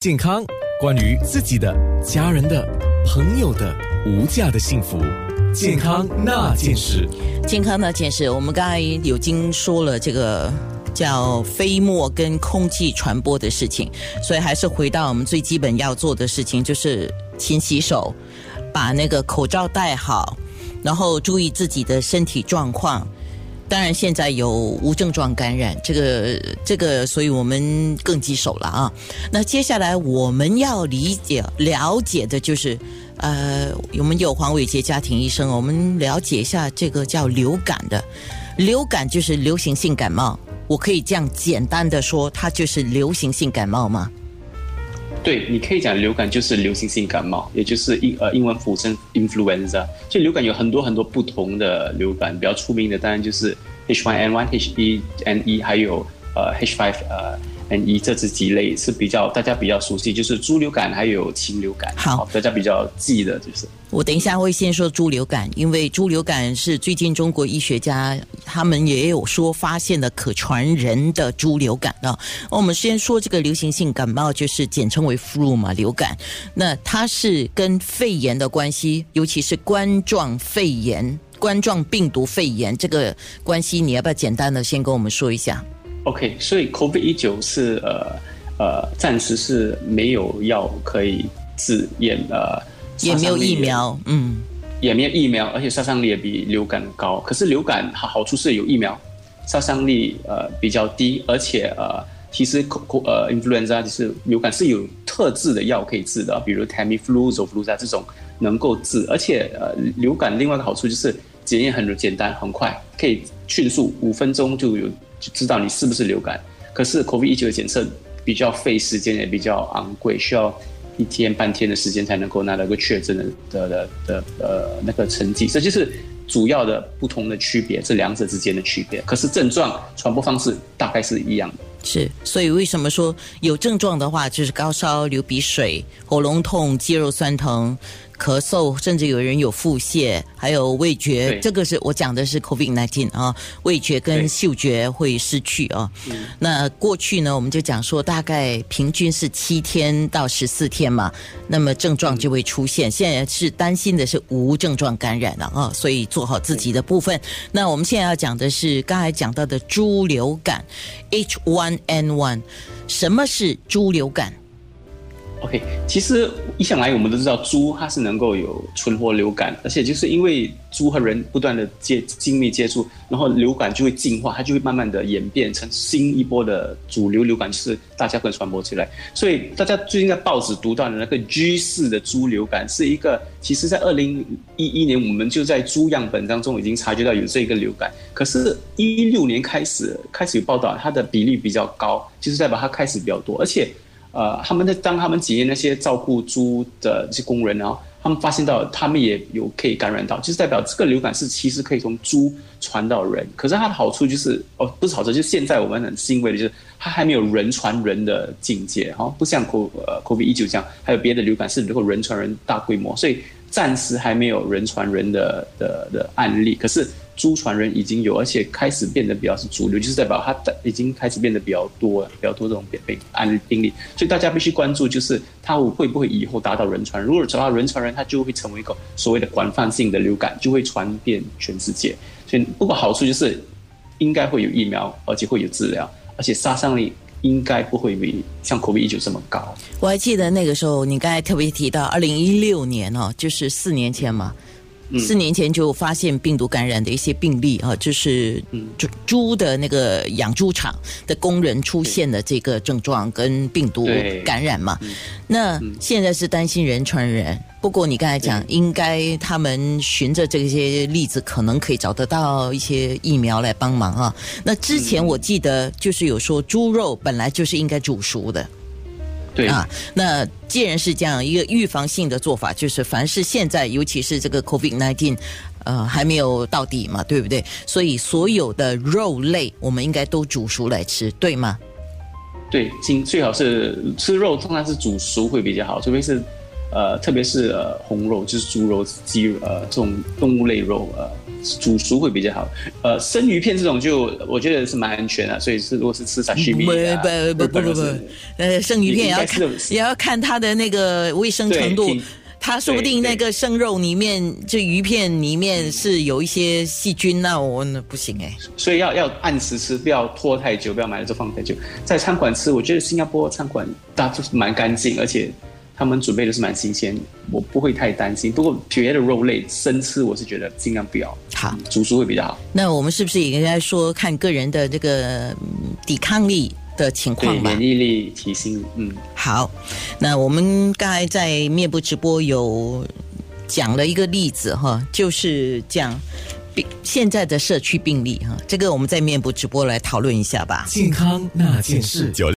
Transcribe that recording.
健康，关于自己的、家人的、朋友的无价的幸福，健康那件事。健康那件事，我们刚才有经说了这个叫飞沫跟空气传播的事情，所以还是回到我们最基本要做的事情，就是勤洗手，把那个口罩戴好，然后注意自己的身体状况。当然，现在有无症状感染，这个这个，所以我们更棘手了啊。那接下来我们要理解了解的就是，呃，我们有黄伟杰家庭医生，我们了解一下这个叫流感的，流感就是流行性感冒，我可以这样简单的说，它就是流行性感冒吗？对，你可以讲流感就是流行性感冒，也就是英呃英文复称 influenza。就流感有很多很多不同的流感，比较出名的当然就是 H1N1、H1N1，还有呃 H5 呃 N1 这只几类是比较大家比较熟悉，就是猪流感还有禽流感。好，大家比较记得就是。我等一下会先说猪流感，因为猪流感是最近中国医学家他们也有说发现的可传人的猪流感啊。我们先说这个流行性感冒，就是简称为 flu 嘛，流感。那它是跟肺炎的关系，尤其是冠状肺炎、冠状病毒肺炎这个关系，你要不要简单的先跟我们说一下？OK，所以 COVID 一九是呃呃暂时是没有药可以治验呃。也没有疫苗，嗯，也没有疫苗，而且杀伤力也比流感高。可是流感好好处是有疫苗，杀伤力呃比较低，而且呃其实呃 influenza 就是流感是有特制的药可以治的，比如 Tamiflu、Zofluza 这种能够治。而且呃流感另外一个好处就是检验很简单很快，可以迅速五分钟就有就知道你是不是流感。可是 COVID-19 的检测比较费时间，也比较昂贵，需要。一天半天的时间才能够拿到个确诊的的的的呃那个成绩，这就是主要的不同的区别，这两者之间的区别。可是症状传播方式大概是一样的。是，所以为什么说有症状的话，就是高烧、流鼻水、喉咙痛、肌肉酸疼。咳嗽，甚至有人有腹泻，还有味觉，这个是我讲的是 COVID nineteen 啊，味觉跟嗅觉会失去啊。那过去呢，我们就讲说大概平均是七天到十四天嘛，那么症状就会出现。现在是担心的是无症状感染了啊，所以做好自己的部分。那我们现在要讲的是刚才讲到的猪流感 H1N1，什么是猪流感？OK，其实一向来我们都知道猪它是能够有存活流感，而且就是因为猪和人不断的接亲密接触，然后流感就会进化，它就会慢慢的演变成新一波的主流流感，就是大家会传播起来。所以大家最近在报纸读到的那个 G 四的猪流感，是一个其实在二零一一年我们就在猪样本当中已经察觉到有这一个流感，可是一六年开始开始有报道，它的比例比较高，就是代表它开始比较多，而且。呃，他们在当他们检验那些照顾猪的这些工人，然后他们发现到他们也有可以感染到，就是代表这个流感是其实可以从猪传到人。可是它的好处就是，哦，不是好处，就是现在我们很欣慰的就是它还没有人传人的境界，哈，不像 CO 呃 COVID 一九这样，还有别的流感是如果人传人大规模，所以暂时还没有人传人的的的案例。可是。猪传人已经有，而且开始变得比较是主流，就是代表它已经开始变得比较多，比较多这种病病案例病例，所以大家必须关注，就是它会不会以后达到人传人？如果找到人传人，它就会成为一个所谓的广泛性的流感，就会传遍全世界。所以不过好处就是应该会有疫苗，而且会有治疗，而且杀伤力应该不会比像 COVID 一九这么高。我还记得那个时候，你刚才特别提到二零一六年哦，就是四年前嘛。四年前就发现病毒感染的一些病例啊，就是猪猪的那个养猪场的工人出现的这个症状跟病毒感染嘛。那现在是担心人传人，不过你刚才讲，应该他们循着这些例子，可能可以找得到一些疫苗来帮忙啊。那之前我记得就是有说，猪肉本来就是应该煮熟的。对啊，那既然是这样一个预防性的做法，就是凡是现在，尤其是这个 COVID nineteen，呃，还没有到底嘛，对不对？所以所有的肉类，我们应该都煮熟来吃，对吗？对，尽最好是吃肉，通常是煮熟会比较好，除非是呃，特别是呃红肉，就是猪肉、鸡呃这种动物类肉呃。煮熟会比较好。呃，生鱼片这种就我觉得是蛮安全的，所以是如果是吃沙西米啊，不不不不不，呃，生鱼片也要看也要看它的那个卫生程度。它说不定那个生肉里面，就鱼片里面是有一些细菌，那我那不行哎。所以要要按时吃，不要拖太久，不要买了就放太久。在餐馆吃，我觉得新加坡餐馆大就是蛮干净，而且他们准备的是蛮新鲜，我不会太担心。不过别的肉类生吃，我是觉得尽量不要。好，煮熟会比较好。那我们是不是也应该说看个人的这个抵抗力？的情况吧，免疫力提升，嗯，好，那我们刚才在面部直播有讲了一个例子哈，就是讲病现在的社区病例哈，这个我们在面部直播来讨论一下吧。健康那件事。